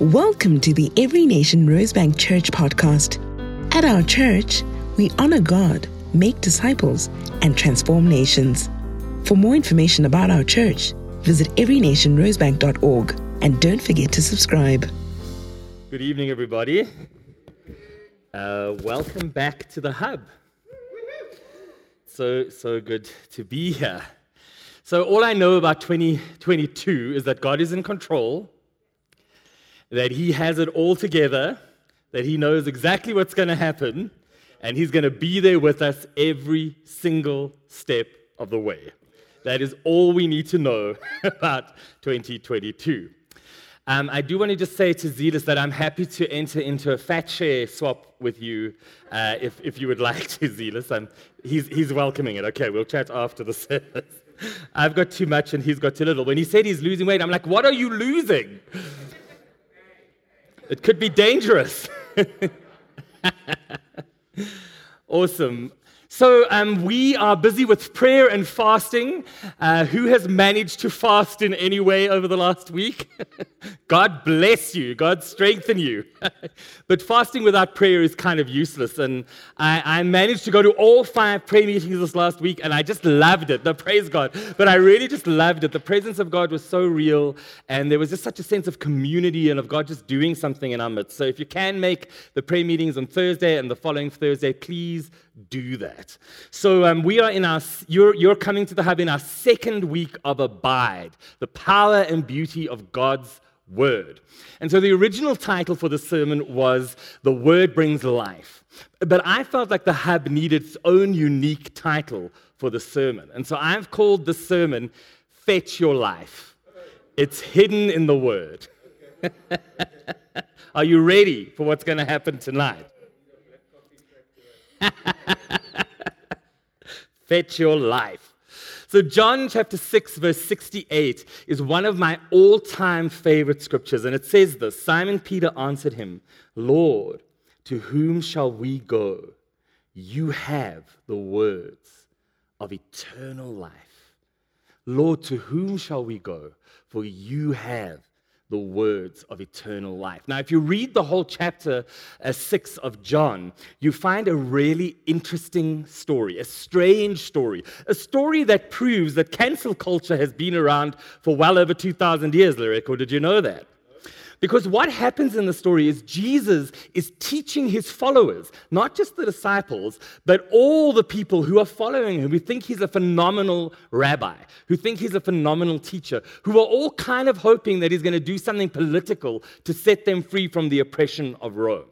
Welcome to the Every Nation Rosebank Church podcast. At our church, we honor God, make disciples, and transform nations. For more information about our church, visit everynationrosebank.org and don't forget to subscribe. Good evening, everybody. Uh, welcome back to the hub. So, so good to be here. So, all I know about 2022 is that God is in control, that He has it all together, that He knows exactly what's going to happen, and He's going to be there with us every single step of the way. That is all we need to know about 2022. Um, I do want to just say to Zealous that I'm happy to enter into a fat share swap with you uh, if, if you would like to, Zealous. I'm, he's, he's welcoming it. Okay, we'll chat after the service. I've got too much and he's got too little. When he said he's losing weight, I'm like, what are you losing? It could be dangerous. awesome. So, um, we are busy with prayer and fasting. Uh, who has managed to fast in any way over the last week? God bless you. God strengthen you. but fasting without prayer is kind of useless. And I, I, managed to go to all five prayer meetings this last week, and I just loved it. The praise God. But I really just loved it. The presence of God was so real, and there was just such a sense of community and of God just doing something in our midst. So, if you can make the prayer meetings on Thursday and the following Thursday, please do that. So um, we are in our, you're, you're coming to the hub in our second week of Abide, the power and beauty of God's Word. And so the original title for the sermon was The Word Brings Life. But I felt like the hub needed its own unique title for the sermon. And so I've called the sermon Fetch Your Life. It's hidden in the Word. Are you ready for what's going to happen tonight? Fetch your life. So, John chapter 6, verse 68 is one of my all time favorite scriptures. And it says this Simon Peter answered him, Lord, to whom shall we go? You have the words of eternal life. Lord, to whom shall we go? For you have the words of eternal life. Now, if you read the whole chapter uh, 6 of John, you find a really interesting story, a strange story, a story that proves that cancel culture has been around for well over 2,000 years, Lyric, or did you know that? Because what happens in the story is Jesus is teaching his followers, not just the disciples, but all the people who are following him, who think he's a phenomenal rabbi, who think he's a phenomenal teacher, who are all kind of hoping that he's going to do something political to set them free from the oppression of Rome.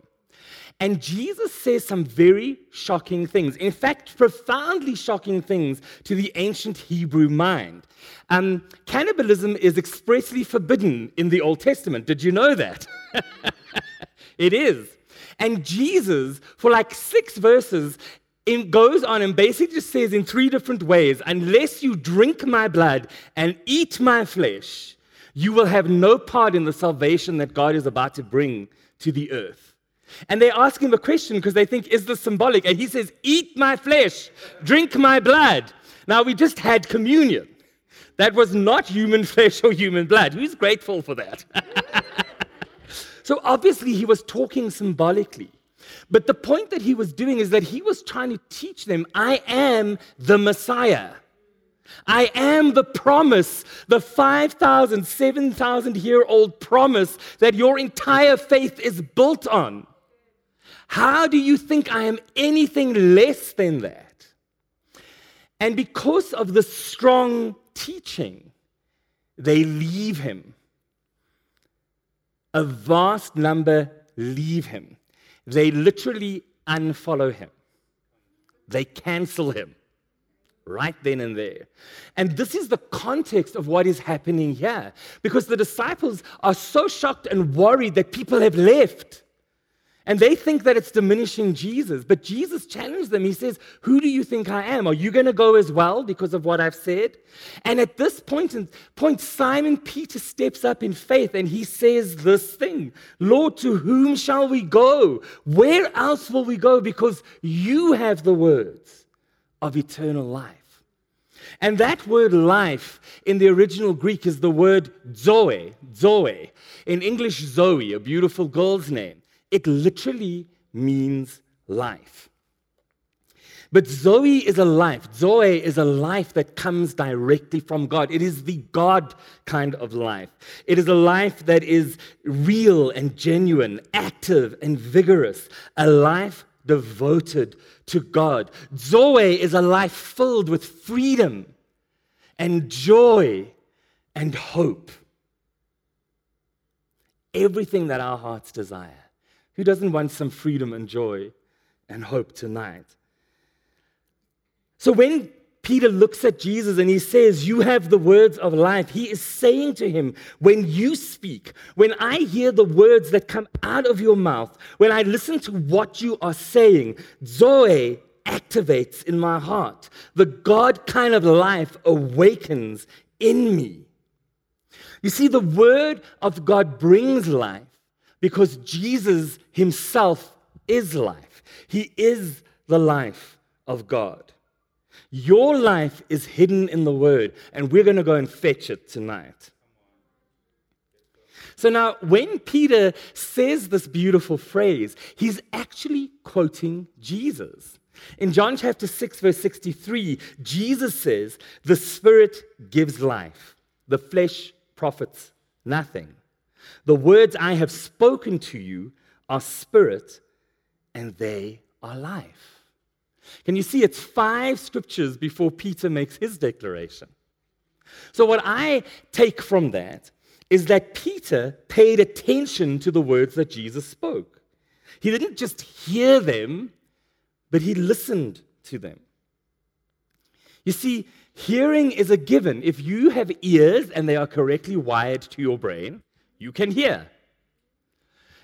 And Jesus says some very shocking things, in fact, profoundly shocking things to the ancient Hebrew mind. Um, cannibalism is expressly forbidden in the Old Testament. Did you know that? it is. And Jesus, for like six verses, it goes on and basically just says in three different ways unless you drink my blood and eat my flesh, you will have no part in the salvation that God is about to bring to the earth. And they ask him a question because they think, is this symbolic? And he says, Eat my flesh, drink my blood. Now, we just had communion. That was not human flesh or human blood. Who's grateful for that? so, obviously, he was talking symbolically. But the point that he was doing is that he was trying to teach them I am the Messiah. I am the promise, the 5,000, 7,000 year old promise that your entire faith is built on. How do you think I am anything less than that? And because of the strong teaching, they leave him. A vast number leave him. They literally unfollow him, they cancel him right then and there. And this is the context of what is happening here because the disciples are so shocked and worried that people have left. And they think that it's diminishing Jesus. But Jesus challenged them. He says, Who do you think I am? Are you going to go as well because of what I've said? And at this point, point, Simon Peter steps up in faith and he says this thing Lord, to whom shall we go? Where else will we go? Because you have the words of eternal life. And that word life in the original Greek is the word zoe, zoe. In English, Zoe, a beautiful girl's name. It literally means life. But Zoe is a life. Zoe is a life that comes directly from God. It is the God kind of life. It is a life that is real and genuine, active and vigorous, a life devoted to God. Zoe is a life filled with freedom and joy and hope. Everything that our hearts desire. Who doesn't want some freedom and joy and hope tonight? So when Peter looks at Jesus and he says, You have the words of life. He is saying to him, When you speak, when I hear the words that come out of your mouth, when I listen to what you are saying, Zoe activates in my heart. The God kind of life awakens in me. You see, the word of God brings life because Jesus himself is life. He is the life of God. Your life is hidden in the Word, and we're going to go and fetch it tonight. So now, when Peter says this beautiful phrase, he's actually quoting Jesus. In John chapter 6, verse 63, Jesus says, The Spirit gives life, the flesh profits nothing. The words I have spoken to you are spirit, and they are life. Can you see it's five scriptures before Peter makes his declaration? So, what I take from that is that Peter paid attention to the words that Jesus spoke. He didn't just hear them, but he listened to them. You see, hearing is a given. If you have ears and they are correctly wired to your brain, you can hear.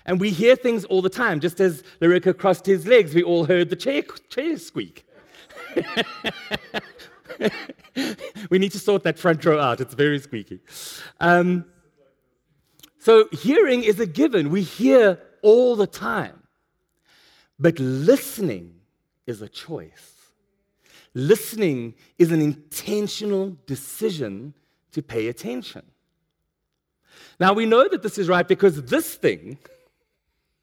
And we hear things all the time. Just as Lyrica crossed his legs, we all heard the chair, chair squeak. we need to sort that front row out. It's very squeaky. Um, so, hearing is a given. We hear all the time. But listening is a choice. Listening is an intentional decision to pay attention. Now, we know that this is right because this thing,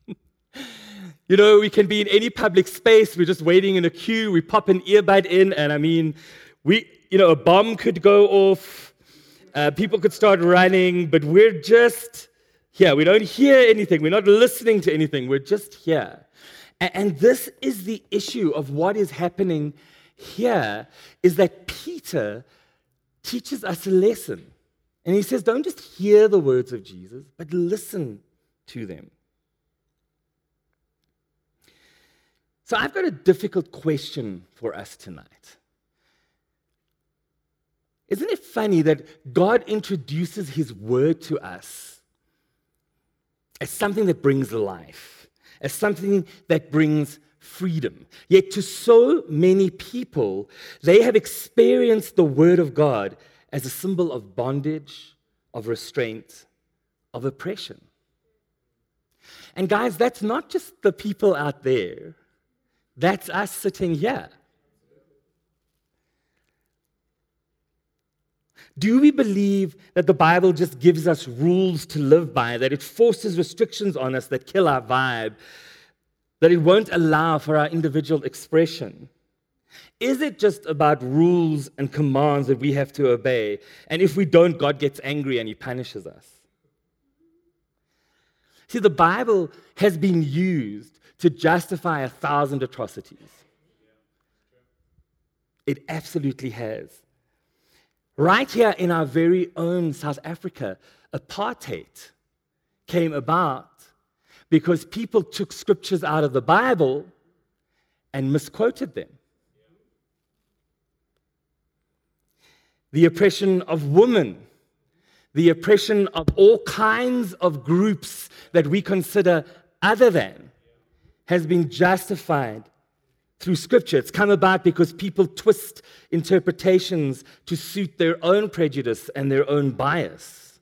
you know, we can be in any public space, we're just waiting in a queue, we pop an earbud in, and I mean, we, you know, a bomb could go off, uh, people could start running, but we're just here. We don't hear anything, we're not listening to anything, we're just here. And, and this is the issue of what is happening here is that Peter teaches us a lesson. And he says, don't just hear the words of Jesus, but listen to them. So I've got a difficult question for us tonight. Isn't it funny that God introduces His word to us as something that brings life, as something that brings freedom? Yet to so many people, they have experienced the word of God as a symbol of bondage, of restraint, of oppression. And guys, that's not just the people out there. That's us sitting here. Do we believe that the Bible just gives us rules to live by, that it forces restrictions on us that kill our vibe, that it won't allow for our individual expression? Is it just about rules and commands that we have to obey? And if we don't, God gets angry and he punishes us? See, the Bible has been used to justify a thousand atrocities. It absolutely has. Right here in our very own South Africa, apartheid came about because people took scriptures out of the Bible and misquoted them. The oppression of women, the oppression of all kinds of groups that we consider other than has been justified through Scripture. It's come about because people twist interpretations to suit their own prejudice and their own bias.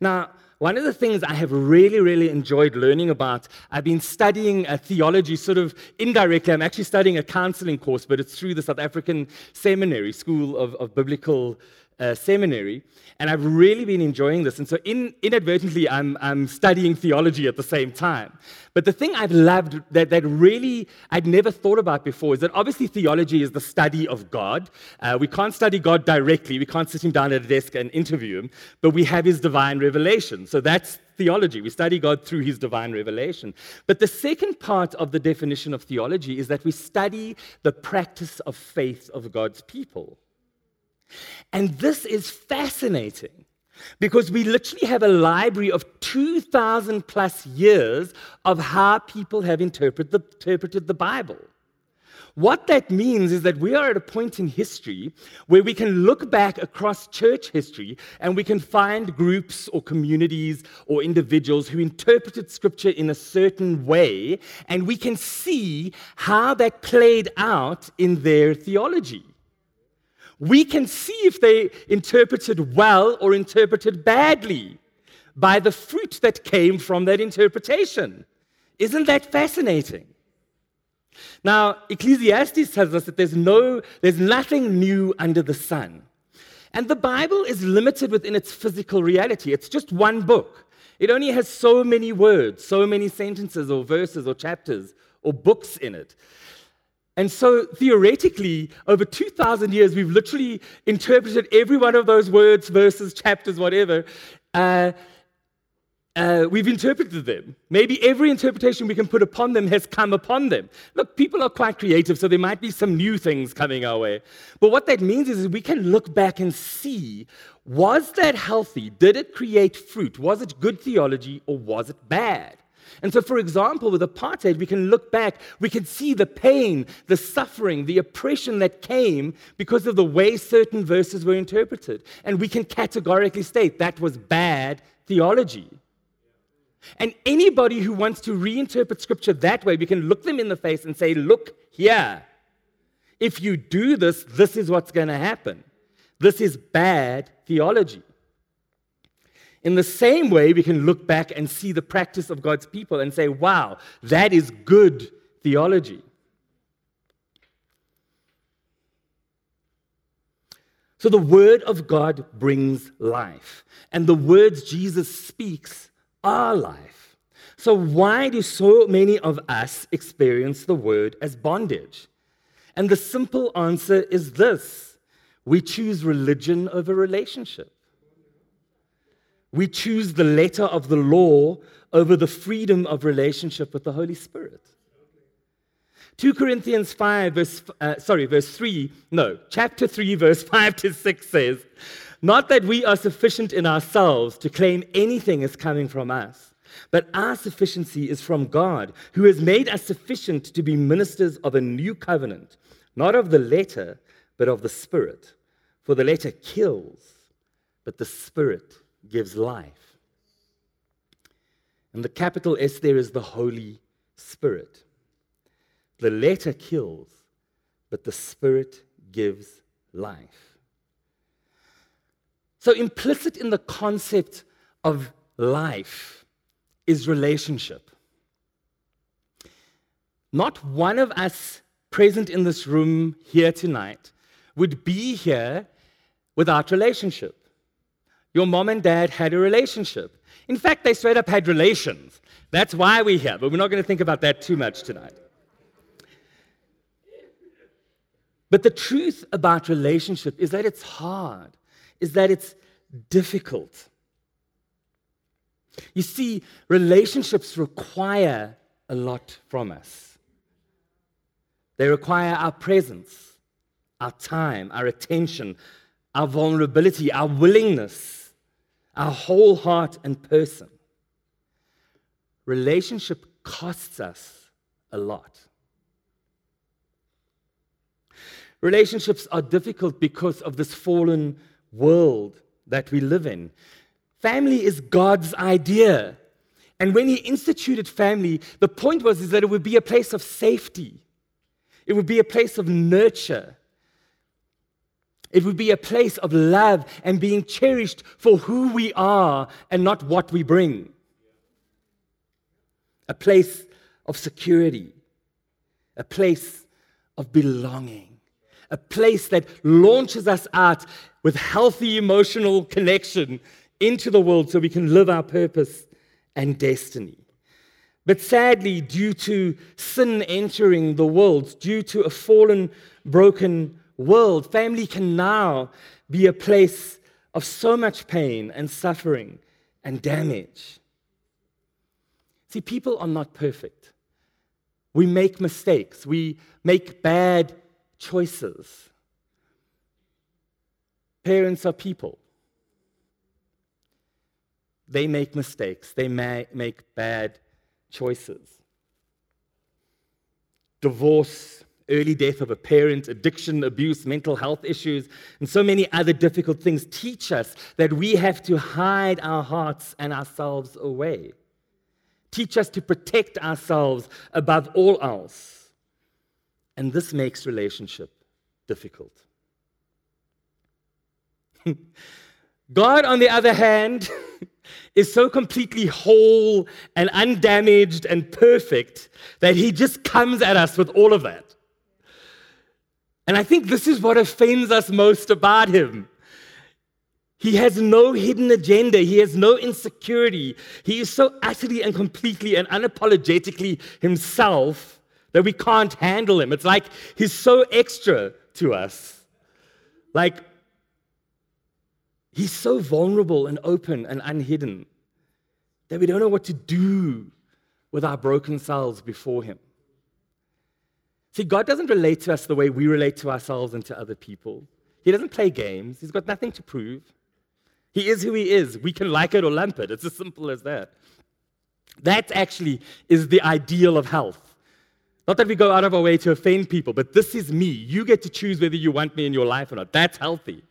Now, one of the things I have really, really enjoyed learning about, I've been studying a theology sort of indirectly. I'm actually studying a counseling course, but it's through the South African Seminary, School of, of Biblical uh, Seminary. And I've really been enjoying this. And so, in, inadvertently, I'm, I'm studying theology at the same time. But the thing I've loved that, that really I'd never thought about before is that obviously theology is the study of God. Uh, we can't study God directly, we can't sit him down at a desk and interview him, but we have his divine revelation. So, that's theology. We study God through his divine revelation. But the second part of the definition of theology is that we study the practice of faith of God's people. And this is fascinating because we literally have a library of 2,000 plus years of how people have the, interpreted the Bible. What that means is that we are at a point in history where we can look back across church history and we can find groups or communities or individuals who interpreted scripture in a certain way, and we can see how that played out in their theology we can see if they interpreted well or interpreted badly by the fruit that came from that interpretation. Isn't that fascinating? Now, Ecclesiastes tells us that there's, no, there's nothing new under the sun. And the Bible is limited within its physical reality. It's just one book. It only has so many words, so many sentences or verses or chapters or books in it. And so, theoretically, over 2,000 years, we've literally interpreted every one of those words, verses, chapters, whatever. Uh, uh, we've interpreted them. Maybe every interpretation we can put upon them has come upon them. Look, people are quite creative, so there might be some new things coming our way. But what that means is we can look back and see was that healthy? Did it create fruit? Was it good theology or was it bad? And so, for example, with apartheid, we can look back, we can see the pain, the suffering, the oppression that came because of the way certain verses were interpreted. And we can categorically state that was bad theology. And anybody who wants to reinterpret scripture that way, we can look them in the face and say, Look here. If you do this, this is what's going to happen. This is bad theology. In the same way, we can look back and see the practice of God's people and say, wow, that is good theology. So the Word of God brings life, and the words Jesus speaks are life. So, why do so many of us experience the Word as bondage? And the simple answer is this we choose religion over relationship. We choose the letter of the law over the freedom of relationship with the Holy Spirit. 2 Corinthians 5, verse, uh, sorry, verse 3, no, chapter 3, verse 5 to 6 says, Not that we are sufficient in ourselves to claim anything is coming from us, but our sufficiency is from God, who has made us sufficient to be ministers of a new covenant, not of the letter, but of the Spirit. For the letter kills, but the Spirit gives life. And the capital S there is the Holy Spirit. The letter kills, but the Spirit gives life. So, implicit in the concept of life is relationship. Not one of us present in this room here tonight would be here without relationship. Your mom and dad had a relationship. In fact, they straight up had relations. That's why we're here, but we're not going to think about that too much tonight. But the truth about relationship is that it's hard, is that it's difficult. You see, relationships require a lot from us. They require our presence, our time, our attention, our vulnerability, our willingness our whole heart and person. Relationship costs us a lot. Relationships are difficult because of this fallen world that we live in. Family is God's idea. And when he instituted family, the point was is that it would be a place of safety. It would be a place of nurture. It would be a place of love and being cherished for who we are and not what we bring. A place of security, a place of belonging, a place that launches us out with healthy emotional connection into the world so we can live our purpose and destiny. But sadly, due to sin entering the world, due to a fallen, broken world, family can now be a place of so much pain and suffering and damage. See, people are not perfect. We make mistakes, we make bad choices. Parents are people. They make mistakes, they make bad choices. Divorce, early death of a parent, addiction, abuse, mental health issues, and so many other difficult things teach us that we have to hide our hearts and ourselves away. Teach us to protect ourselves above all else. And this makes relationship difficult. God, on the other hand, is so completely whole and undamaged and perfect that he just comes at us with all of that. And I think this is what offends us most about him. He has no hidden agenda. He has no insecurity. He is so utterly and completely and unapologetically himself that we can't handle him. It's like he's so extra to us. Like, He's so vulnerable and open and unhidden that we don't know what to do with our broken selves before Him. See, God doesn't relate to us the way we relate to ourselves and to other people. He doesn't play games, He's got nothing to prove. He is who He is. We can like it or lump it. It's as simple as that. That actually is the ideal of health. Not that we go out of our way to offend people, but this is me. You get to choose whether you want me in your life or not. That's healthy.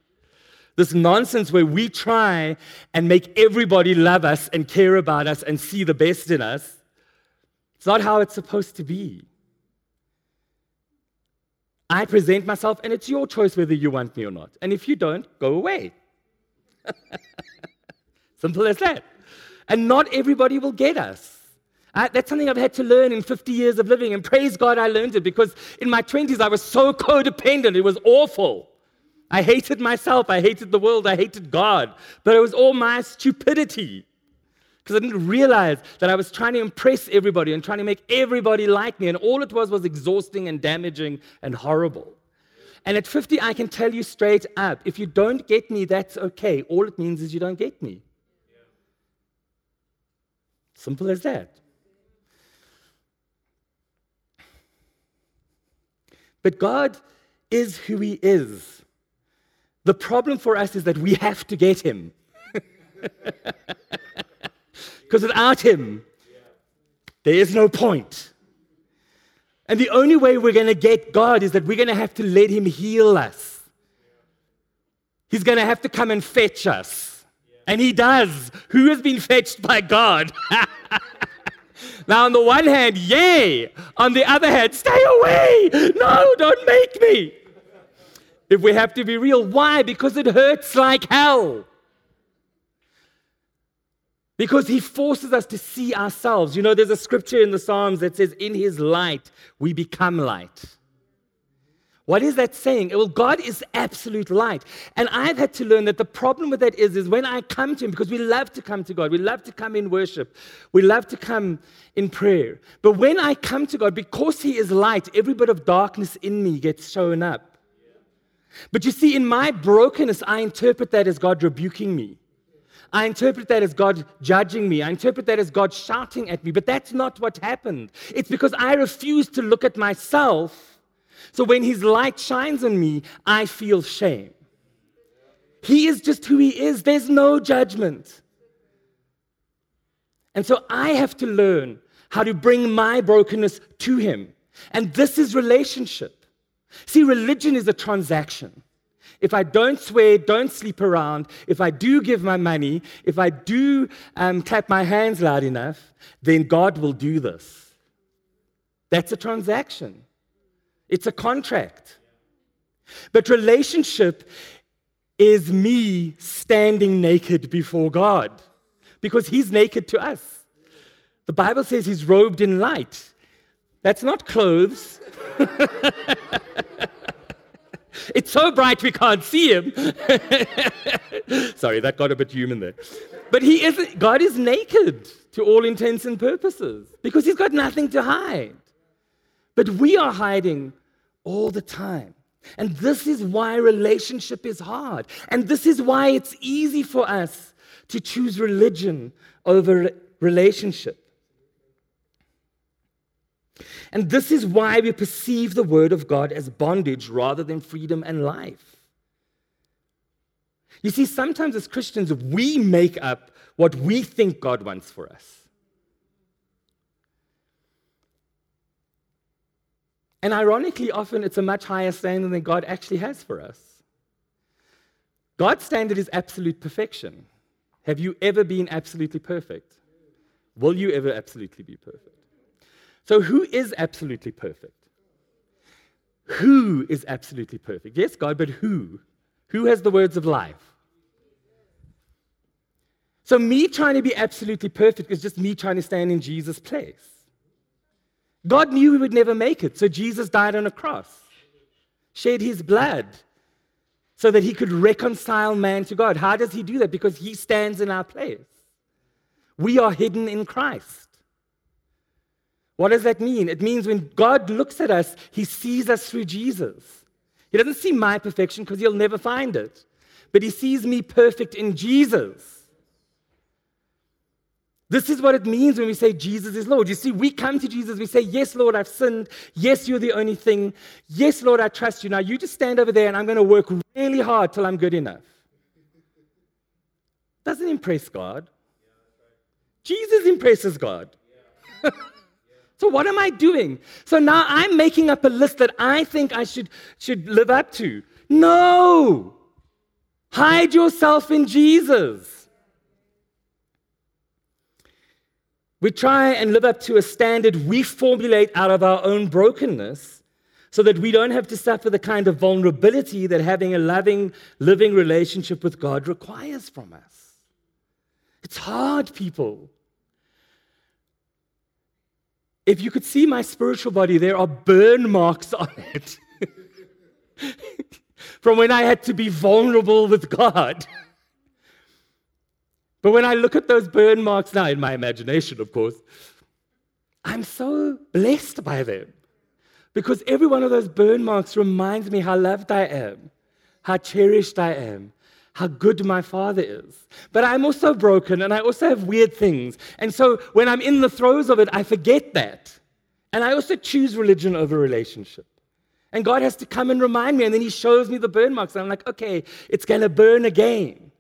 This nonsense where we try and make everybody love us and care about us and see the best in us. It's not how it's supposed to be. I present myself, and it's your choice whether you want me or not. And if you don't, go away. Simple as that. And not everybody will get us. I, that's something I've had to learn in 50 years of living, and praise God I learned it because in my 20s I was so codependent. It was awful. I hated myself. I hated the world. I hated God. But it was all my stupidity because I didn't realize that I was trying to impress everybody and trying to make everybody like me. And all it was was exhausting and damaging and horrible. And at 50, I can tell you straight up if you don't get me, that's okay. All it means is you don't get me. Simple as that. But God is who He is. The problem for us is that we have to get him. Because without him, there is no point. And the only way we're going to get God is that we're going to have to let him heal us. He's going to have to come and fetch us. And he does. Who has been fetched by God? now, on the one hand, yay. On the other hand, stay away. No, don't make me if we have to be real. Why? Because it hurts like hell. Because he forces us to see ourselves. You know, there's a scripture in the Psalms that says, In his light, we become light. What is that saying? Well, God is absolute light. And I've had to learn that the problem with that is, is when I come to Him, because we love to come to God, we love to come in worship, we love to come in prayer. But when I come to God, because He is light, every bit of darkness in me gets shown up. But you see, in my brokenness, I interpret that as God rebuking me. I interpret that as God judging me. I interpret that as God shouting at me. But that's not what happened. It's because I refuse to look at myself. So when His light shines on me, I feel shame. He is just who He is, there's no judgment. And so I have to learn how to bring my brokenness to Him. And this is relationship. See, religion is a transaction. If I don't swear, don't sleep around, if I do give my money, if I do um, clap my hands loud enough, then God will do this. That's a transaction, it's a contract. But relationship is me standing naked before God because He's naked to us. The Bible says He's robed in light. That's not clothes. it's so bright we can't see him. Sorry, that got a bit human there. But he is God is naked to all intents and purposes because he's got nothing to hide. But we are hiding all the time. And this is why relationship is hard. And this is why it's easy for us to choose religion over relationship. And this is why we perceive the Word of God as bondage rather than freedom and life. You see, sometimes as Christians, we make up what we think God wants for us. And ironically, often it's a much higher standard than God actually has for us. God's standard is absolute perfection. Have you ever been absolutely perfect? Will you ever absolutely be perfect? So, who is absolutely perfect? Who is absolutely perfect? Yes, God, but who? Who has the words of life? So, me trying to be absolutely perfect is just me trying to stand in Jesus' place. God knew we would never make it, so Jesus died on a cross, shed his blood so that he could reconcile man to God. How does he do that? Because he stands in our place. We are hidden in Christ. What does that mean? It means when God looks at us, he sees us through Jesus. He doesn't see my perfection because he'll never find it, but he sees me perfect in Jesus. This is what it means when we say Jesus is Lord. You see, we come to Jesus, we say, Yes, Lord, I've sinned. Yes, you're the only thing. Yes, Lord, I trust you. Now you just stand over there and I'm going to work really hard till I'm good enough. Doesn't impress God. Jesus impresses God. So, what am I doing? So now I'm making up a list that I think I should, should live up to. No! Hide yourself in Jesus. We try and live up to a standard we formulate out of our own brokenness so that we don't have to suffer the kind of vulnerability that having a loving, living relationship with God requires from us. It's hard, people. If you could see my spiritual body, there are burn marks on it from when I had to be vulnerable with God. But when I look at those burn marks now, in my imagination, of course, I'm so blessed by them. Because every one of those burn marks reminds me how loved I am, how cherished I am, how good my father is. But I'm also broken and I also have weird things. And so when I'm in the throes of it, I forget that. And I also choose religion over relationship. And God has to come and remind me. And then He shows me the burn marks. And I'm like, okay, it's going to burn again.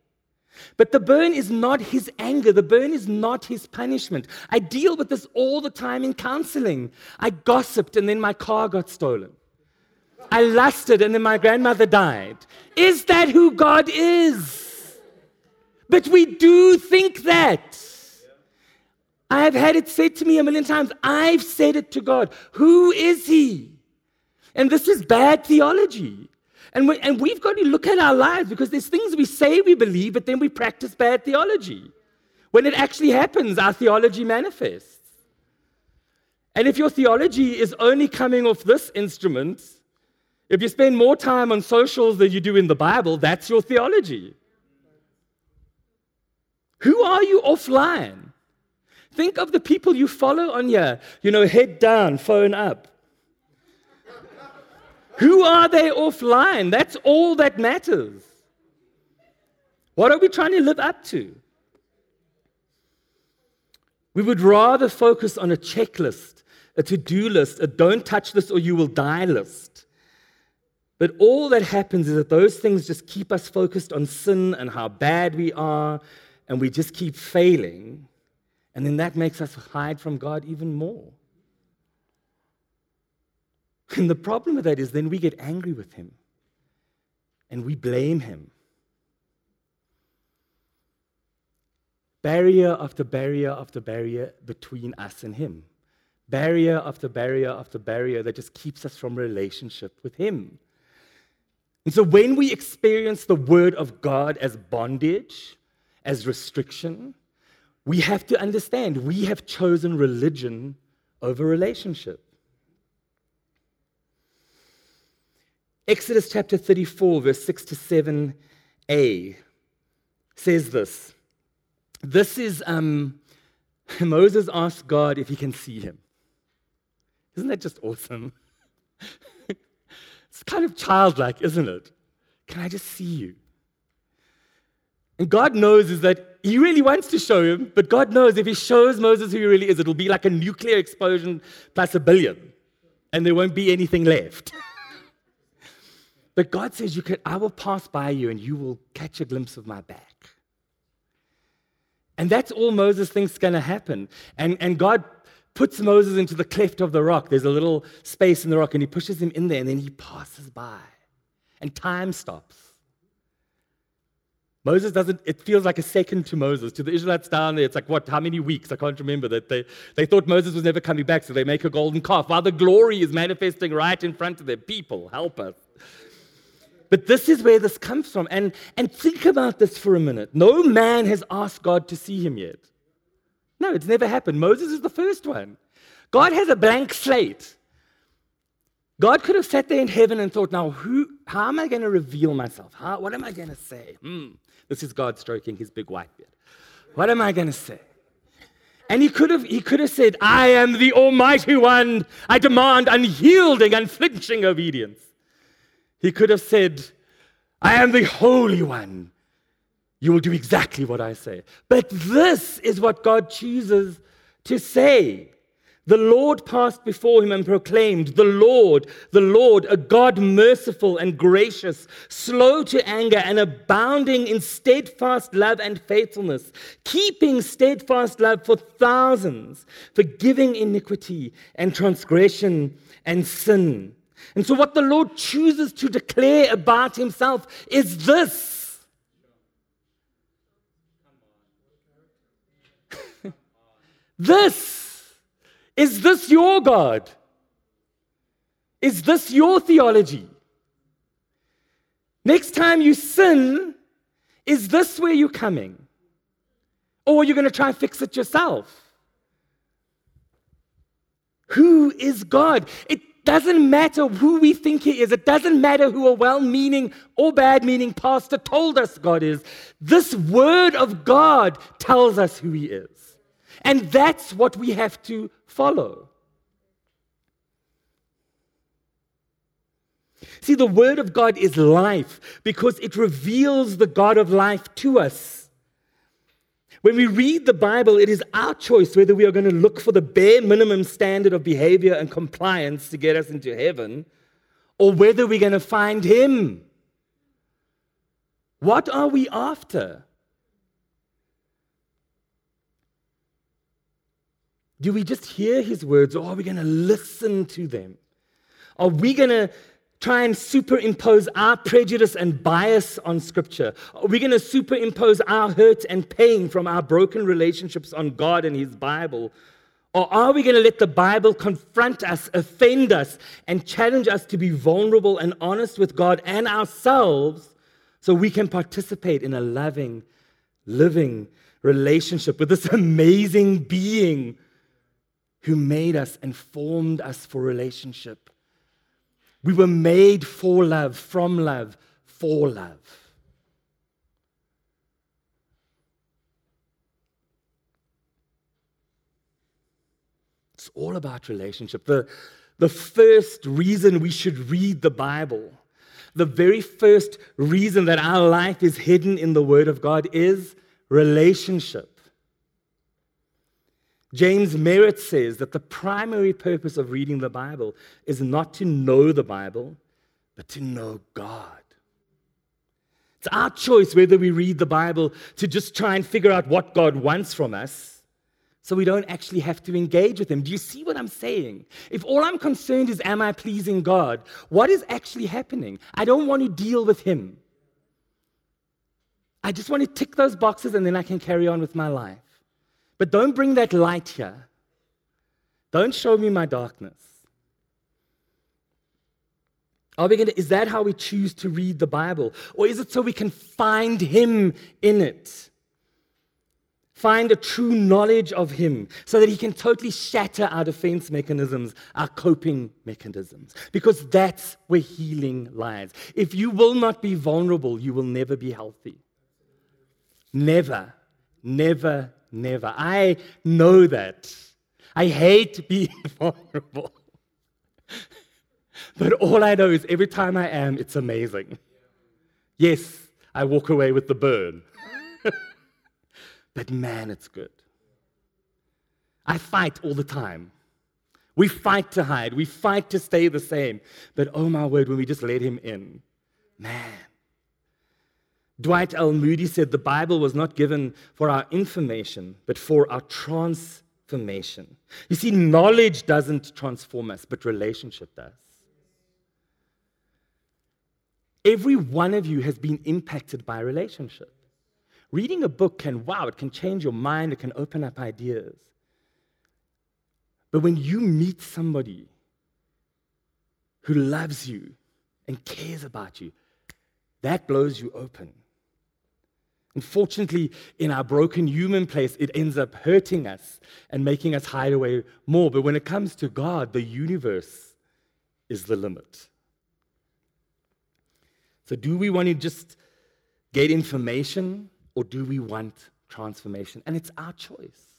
But the burn is not His anger. The burn is not His punishment. I deal with this all the time in counseling. I gossiped and then my car got stolen. I lusted and then my grandmother died. Is that who God is? But we do think that. I have had it said to me a million times. I've said it to God. Who is He? And this is bad theology. And, we, and we've got to look at our lives because there's things we say we believe, but then we practice bad theology. When it actually happens, our theology manifests. And if your theology is only coming off this instrument, if you spend more time on socials than you do in the Bible, that's your theology. Who are you offline? Think of the people you follow on here. You know, head down, phone up. Who are they offline? That's all that matters. What are we trying to live up to? We would rather focus on a checklist, a to do list, a don't touch this or you will die list. But all that happens is that those things just keep us focused on sin and how bad we are, and we just keep failing. And then that makes us hide from God even more. And the problem with that is then we get angry with Him and we blame Him. Barrier after barrier after barrier between us and Him. Barrier after barrier after barrier that just keeps us from relationship with Him. And so when we experience the word of God as bondage, as restriction, we have to understand we have chosen religion over relationship. Exodus chapter 34, verse 6 to 7a says this. This is um, Moses asked God if he can see him. Isn't that just awesome? it's kind of childlike, isn't it? Can I just see you? And God knows is that he really wants to show him, but God knows if he shows Moses who he really is, it'll be like a nuclear explosion plus a billion, and there won't be anything left. but God says, you can, I will pass by you and you will catch a glimpse of my back. And that's all Moses thinks is going to happen. And, and God puts Moses into the cleft of the rock. There's a little space in the rock, and he pushes him in there, and then he passes by. And time stops. Moses doesn't, it feels like a second to Moses. To the Israelites down there, it's like, what, how many weeks? I can't remember that. They, they thought Moses was never coming back, so they make a golden calf while the glory is manifesting right in front of their people. Help us. But this is where this comes from. And, and think about this for a minute. No man has asked God to see him yet. No, it's never happened. Moses is the first one. God has a blank slate. God could have sat there in heaven and thought, now, who, how am I going to reveal myself? How, what am I going to say? Hmm. This is God stroking his big white beard. What am I going to say? And he could have he could have said, I am the Almighty One. I demand unyielding, unflinching obedience. He could have said, I am the Holy One. You will do exactly what I say. But this is what God chooses to say. The Lord passed before him and proclaimed, The Lord, the Lord, a God merciful and gracious, slow to anger and abounding in steadfast love and faithfulness, keeping steadfast love for thousands, forgiving iniquity and transgression and sin. And so, what the Lord chooses to declare about himself is this. This is this your God? Is this your theology? Next time you sin, is this where you're coming? Or are you going to try and fix it yourself? Who is God? It doesn't matter who we think He is. It doesn't matter who a well meaning or bad meaning pastor told us God is. This Word of God tells us who He is. And that's what we have to follow. See, the Word of God is life because it reveals the God of life to us. When we read the Bible, it is our choice whether we are going to look for the bare minimum standard of behavior and compliance to get us into heaven or whether we're going to find Him. What are we after? Do we just hear his words or are we going to listen to them? Are we going to try and superimpose our prejudice and bias on scripture? Are we going to superimpose our hurt and pain from our broken relationships on God and his Bible? Or are we going to let the Bible confront us, offend us, and challenge us to be vulnerable and honest with God and ourselves so we can participate in a loving, living relationship with this amazing being who made us and formed us for relationship. We were made for love, from love, for love. It's all about relationship. The, the first reason we should read the Bible, the very first reason that our life is hidden in the Word of God is relationship. James Merritt says that the primary purpose of reading the Bible is not to know the Bible, but to know God. It's our choice whether we read the Bible to just try and figure out what God wants from us so we don't actually have to engage with Him. Do you see what I'm saying? If all I'm concerned is, am I pleasing God? What is actually happening? I don't want to deal with Him. I just want to tick those boxes and then I can carry on with my life. But don't bring that light here. Don't show me my darkness. Are we to, is that how we choose to read the Bible? Or is it so we can find Him in it? Find a true knowledge of Him so that He can totally shatter our defense mechanisms, our coping mechanisms. Because that's where healing lies. If you will not be vulnerable, you will never be healthy. Never, never, never. I know that. I hate being vulnerable. But all I know is every time I am, it's amazing. Yes, I walk away with the burn. but man, it's good. I fight all the time. We fight to hide, we fight to stay the same. But oh my word, when we just let him in, man. Dwight L. Moody said the Bible was not given for our information, but for our transformation. You see, knowledge doesn't transform us, but relationship does. Every one of you has been impacted by relationship. Reading a book can, wow, it can change your mind, it can open up ideas. But when you meet somebody who loves you and cares about you, that blows you open. Unfortunately, in our broken human place, it ends up hurting us and making us hide away more. But when it comes to God, the universe is the limit. So, do we want to just get information or do we want transformation? And it's our choice.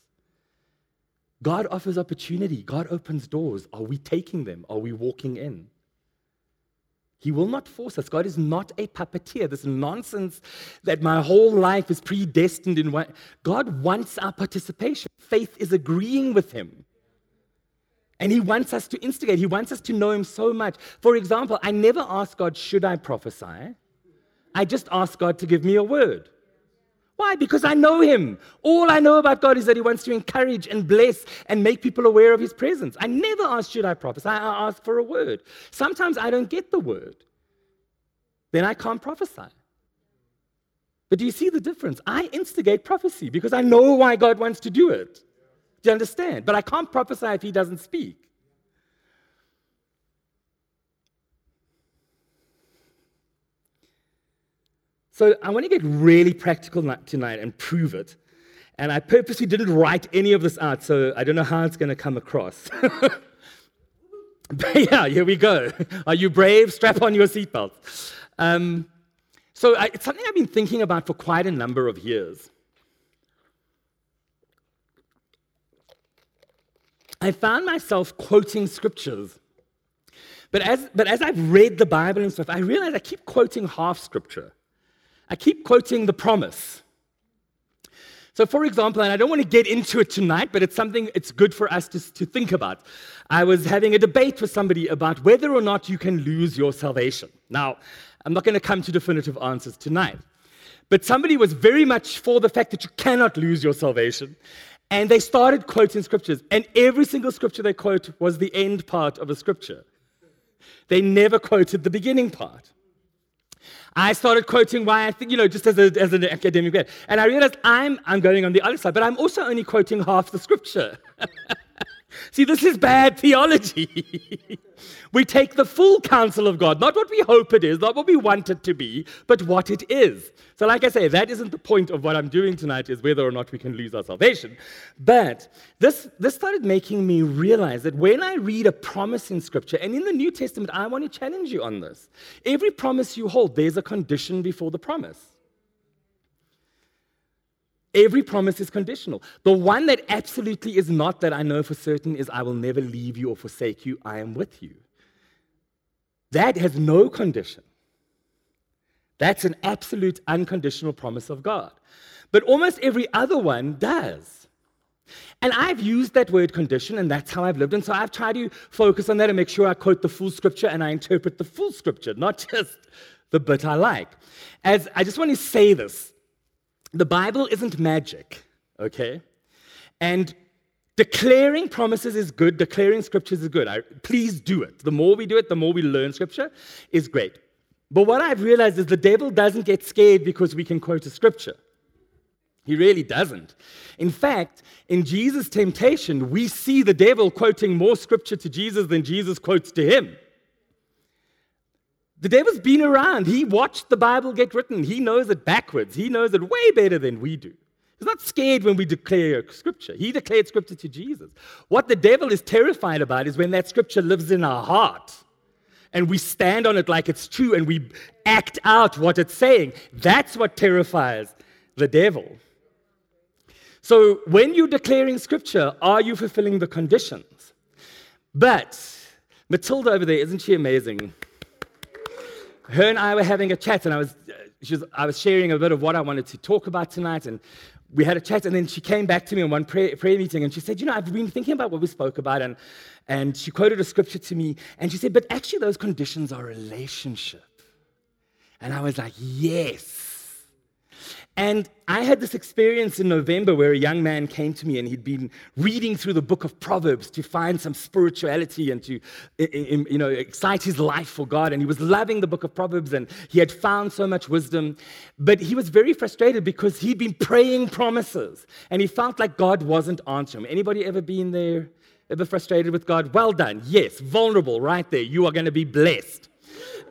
God offers opportunity, God opens doors. Are we taking them? Are we walking in? He will not force us. God is not a puppeteer. This nonsense that my whole life is predestined in God wants our participation. Faith is agreeing with Him. And he wants us to instigate, he wants us to know him so much. For example, I never ask God, should I prophesy? I just ask God to give me a word. Why? Because I know him. All I know about God is that he wants to encourage and bless and make people aware of his presence. I never ask, should I prophesy? I ask for a word. Sometimes I don't get the word. Then I can't prophesy. But do you see the difference? I instigate prophecy because I know why God wants to do it. Do you understand? But I can't prophesy if he doesn't speak. So I want to get really practical tonight and prove it. And I purposely didn't write any of this out, so I don't know how it's going to come across. but yeah, here we go. Are you brave? Strap on your seatbelts. Um, so I, it's something I've been thinking about for quite a number of years. I found myself quoting scriptures. But as, but as I've read the Bible and stuff, I realize I keep quoting half scripture. I keep quoting the promise. So, for example, and I don't want to get into it tonight, but it's something it's good for us to, to think about. I was having a debate with somebody about whether or not you can lose your salvation. Now, I'm not going to come to definitive answers tonight, but somebody was very much for the fact that you cannot lose your salvation. And they started quoting scriptures, and every single scripture they quote was the end part of a scripture. They never quoted the beginning part. I started quoting why I think, you know, just as, a, as an academic grad. And I realized I'm, I'm going on the other side, but I'm also only quoting half the scripture. See, this is bad theology. we take the full counsel of God, not what we hope it is, not what we want it to be, but what it is. So, like I say, that isn't the point of what I'm doing tonight, is whether or not we can lose our salvation. But this, this started making me realize that when I read a promise in Scripture, and in the New Testament, I want to challenge you on this. Every promise you hold, there's a condition before the promise. Every promise is conditional. The one that absolutely is not, that I know for certain, is I will never leave you or forsake you. I am with you. That has no condition. That's an absolute unconditional promise of God. But almost every other one does. And I've used that word condition, and that's how I've lived. And so I've tried to focus on that and make sure I quote the full scripture and I interpret the full scripture, not just the bit I like. As I just want to say this the Bible isn't magic, okay? And declaring promises is good, declaring scriptures is good. I, please do it. The more we do it, the more we learn scripture is great. But what I've realized is the devil doesn't get scared because we can quote a scripture. He really doesn't. In fact, in Jesus' temptation, we see the devil quoting more scripture to Jesus than Jesus quotes to him. The devil's been around. He watched the Bible get written. He knows it backwards. He knows it way better than we do. He's not scared when we declare scripture. He declared scripture to Jesus. What the devil is terrified about is when that scripture lives in our heart and we stand on it like it's true and we act out what it's saying. That's what terrifies the devil. So when you're declaring scripture, are you fulfilling the conditions? But Matilda over there, isn't she amazing? Her and I were having a chat, and I was, uh, was, I was sharing a bit of what I wanted to talk about tonight, and we had a chat, and then she came back to me in one prayer, prayer, meeting, and she said, "You know, I've been thinking about what we spoke about, and and she quoted a scripture to me, and she said, but actually, those conditions are relationship." And I was like, "Yes." And I had this experience in November where a young man came to me and he'd been reading through the book of Proverbs to find some spirituality and to you know, excite his life for God. And he was loving the book of Proverbs and he had found so much wisdom. But he was very frustrated because he'd been praying promises and he felt like God wasn't answering him. Anybody ever been there? Ever frustrated with God? Well done. Yes, vulnerable right there. You are going to be blessed.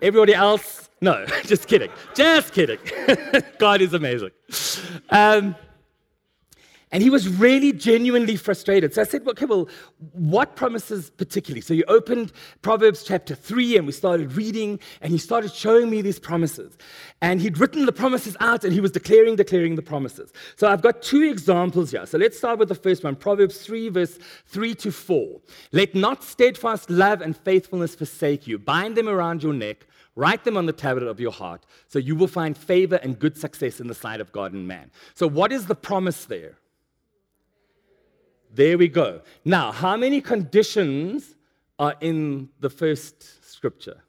Everybody else, no, just kidding. Just kidding. God is amazing. Um, and he was really genuinely frustrated. So I said, okay, well, what promises particularly? So you opened Proverbs chapter 3 and we started reading, and he started showing me these promises. And he'd written the promises out and he was declaring, declaring the promises. So I've got two examples here. So let's start with the first one Proverbs 3, verse 3 to 4. Let not steadfast love and faithfulness forsake you, bind them around your neck. Write them on the tablet of your heart, so you will find favor and good success in the sight of God and man. So, what is the promise there? There we go. Now, how many conditions are in the first scripture?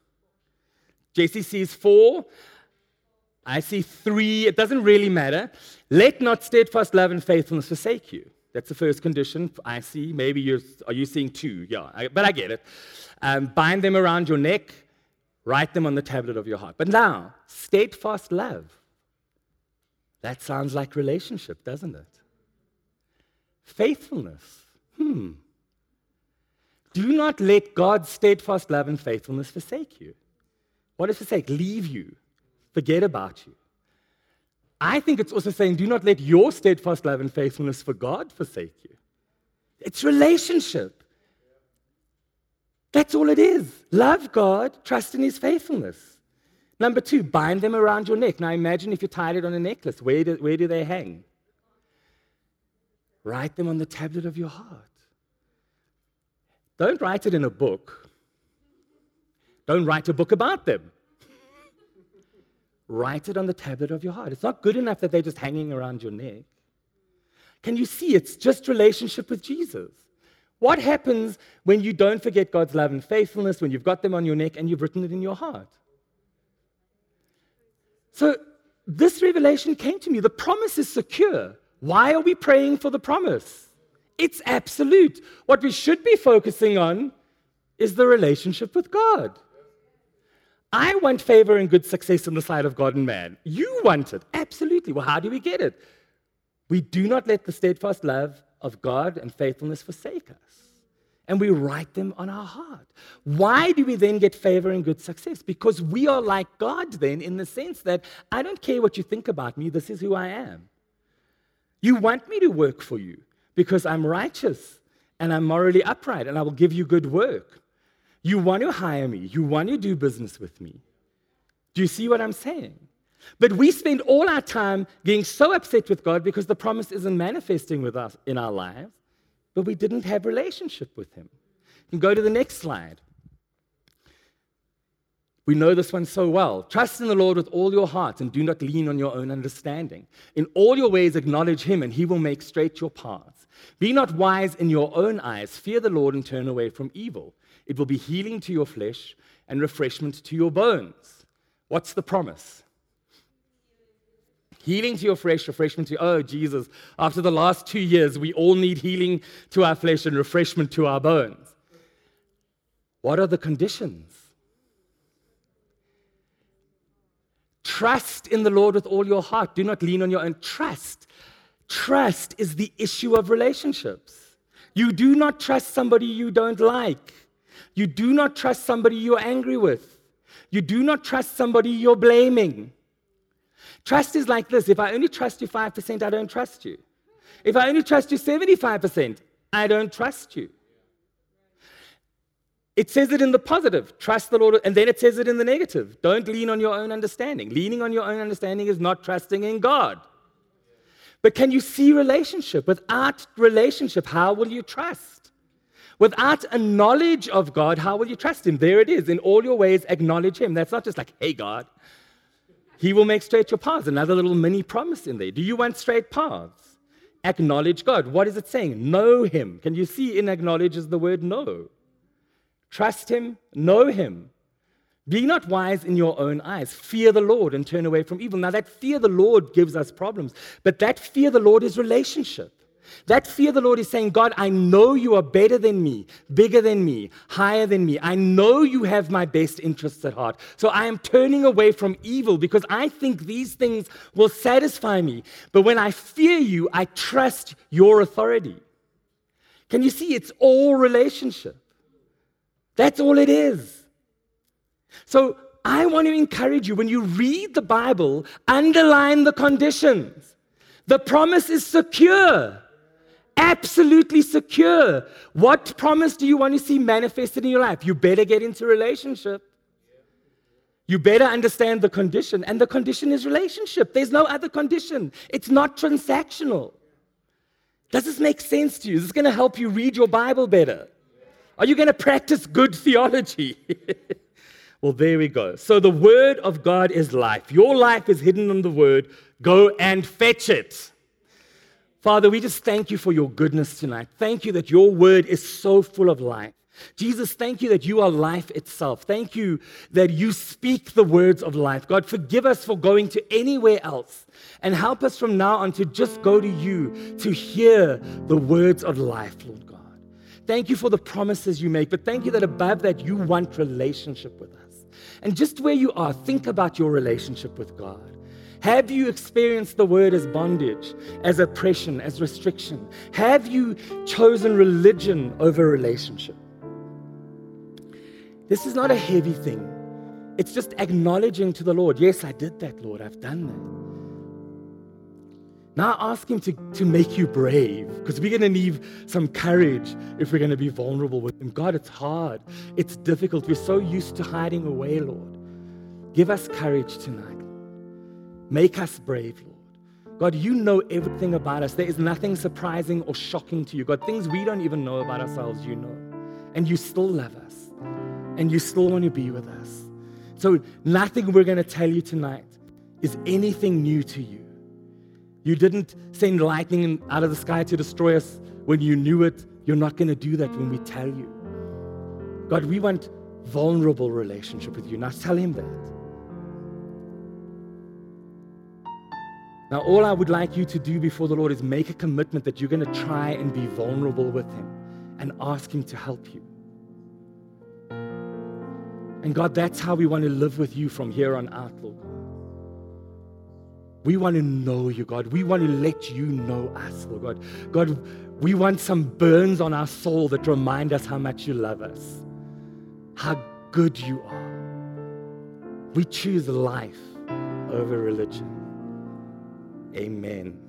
JC sees four. I see three. It doesn't really matter. Let not steadfast love and faithfulness forsake you. That's the first condition. I see. Maybe you're. Are you seeing two? Yeah, I, but I get it. Um, bind them around your neck. Write them on the tablet of your heart. But now, steadfast love. That sounds like relationship, doesn't it? Faithfulness. Hmm. Do not let God's steadfast love and faithfulness forsake you. What does forsake? Leave you, forget about you. I think it's also saying, do not let your steadfast love and faithfulness for God forsake you. It's relationship. That's all it is. Love God, trust in His faithfulness. Number two, bind them around your neck. Now imagine if you tied it on a necklace. Where do, where do they hang? Write them on the tablet of your heart. Don't write it in a book. Don't write a book about them. write it on the tablet of your heart. It's not good enough that they're just hanging around your neck. Can you see? It's just relationship with Jesus. What happens when you don't forget God's love and faithfulness, when you've got them on your neck and you've written it in your heart? So, this revelation came to me. The promise is secure. Why are we praying for the promise? It's absolute. What we should be focusing on is the relationship with God. I want favor and good success in the sight of God and man. You want it. Absolutely. Well, how do we get it? We do not let the steadfast love of God and faithfulness forsake us. And we write them on our heart. Why do we then get favor and good success? Because we are like God, then, in the sense that I don't care what you think about me, this is who I am. You want me to work for you because I'm righteous and I'm morally upright and I will give you good work. You want to hire me, you want to do business with me. Do you see what I'm saying? But we spend all our time getting so upset with God because the promise isn't manifesting with us in our lives, but we didn't have relationship with Him. You can go to the next slide. We know this one so well. Trust in the Lord with all your heart and do not lean on your own understanding. In all your ways, acknowledge Him, and He will make straight your paths. Be not wise in your own eyes. Fear the Lord and turn away from evil. It will be healing to your flesh and refreshment to your bones. What's the promise? Healing to your flesh, refreshment to, oh, Jesus, after the last two years, we all need healing to our flesh and refreshment to our bones. What are the conditions? Trust in the Lord with all your heart. Do not lean on your own. Trust. Trust is the issue of relationships. You do not trust somebody you don't like. You do not trust somebody you're angry with. You do not trust somebody you're blaming. Trust is like this if I only trust you 5%, I don't trust you. If I only trust you 75%, I don't trust you. It says it in the positive, trust the Lord, and then it says it in the negative. Don't lean on your own understanding. Leaning on your own understanding is not trusting in God. But can you see relationship? Without relationship, how will you trust? Without a knowledge of God, how will you trust Him? There it is. In all your ways, acknowledge Him. That's not just like, hey, God. He will make straight your paths. Another little mini promise in there. Do you want straight paths? Acknowledge God. What is it saying? Know Him. Can you see in acknowledge is the word know? Trust Him, know Him. Be not wise in your own eyes. Fear the Lord and turn away from evil. Now, that fear the Lord gives us problems, but that fear the Lord is relationship. That fear the Lord is saying, God, I know you are better than me, bigger than me, higher than me. I know you have my best interests at heart. So I am turning away from evil because I think these things will satisfy me. But when I fear you, I trust your authority. Can you see? It's all relationship. That's all it is. So I want to encourage you when you read the Bible, underline the conditions. The promise is secure, absolutely secure. What promise do you want to see manifested in your life? You better get into relationship. You better understand the condition, and the condition is relationship. There's no other condition. It's not transactional. Does this make sense to you? Is this going to help you read your Bible better? Are you going to practice good theology? well, there we go. So the Word of God is life. Your life is hidden in the Word. Go and fetch it. Father, we just thank you for your goodness tonight. Thank you that your Word is so full of life. Jesus, thank you that you are life itself. Thank you that you speak the words of life. God, forgive us for going to anywhere else and help us from now on to just go to you to hear the words of life, Lord God. Thank you for the promises you make, but thank you that above that, you want relationship with us. And just where you are, think about your relationship with God. Have you experienced the word as bondage, as oppression, as restriction? Have you chosen religion over relationship? This is not a heavy thing. It's just acknowledging to the Lord, yes, I did that, Lord, I've done that. Now ask Him to, to make you brave because we're going to need some courage if we're going to be vulnerable with Him. God, it's hard. It's difficult. We're so used to hiding away, Lord. Give us courage tonight. Make us brave, Lord. God, you know everything about us. There is nothing surprising or shocking to you. God, things we don't even know about ourselves, you know. And you still love us. And you still want to be with us. So, nothing we're going to tell you tonight is anything new to you. You didn't send lightning out of the sky to destroy us when you knew it. You're not going to do that when we tell you. God, we want vulnerable relationship with you. Now tell him that. Now, all I would like you to do before the Lord is make a commitment that you're going to try and be vulnerable with Him and ask Him to help you. And God, that's how we want to live with you from here on out, Lord. We want to know you, God. We want to let you know us, Lord God. God, we want some burns on our soul that remind us how much you love us, how good you are. We choose life over religion. Amen.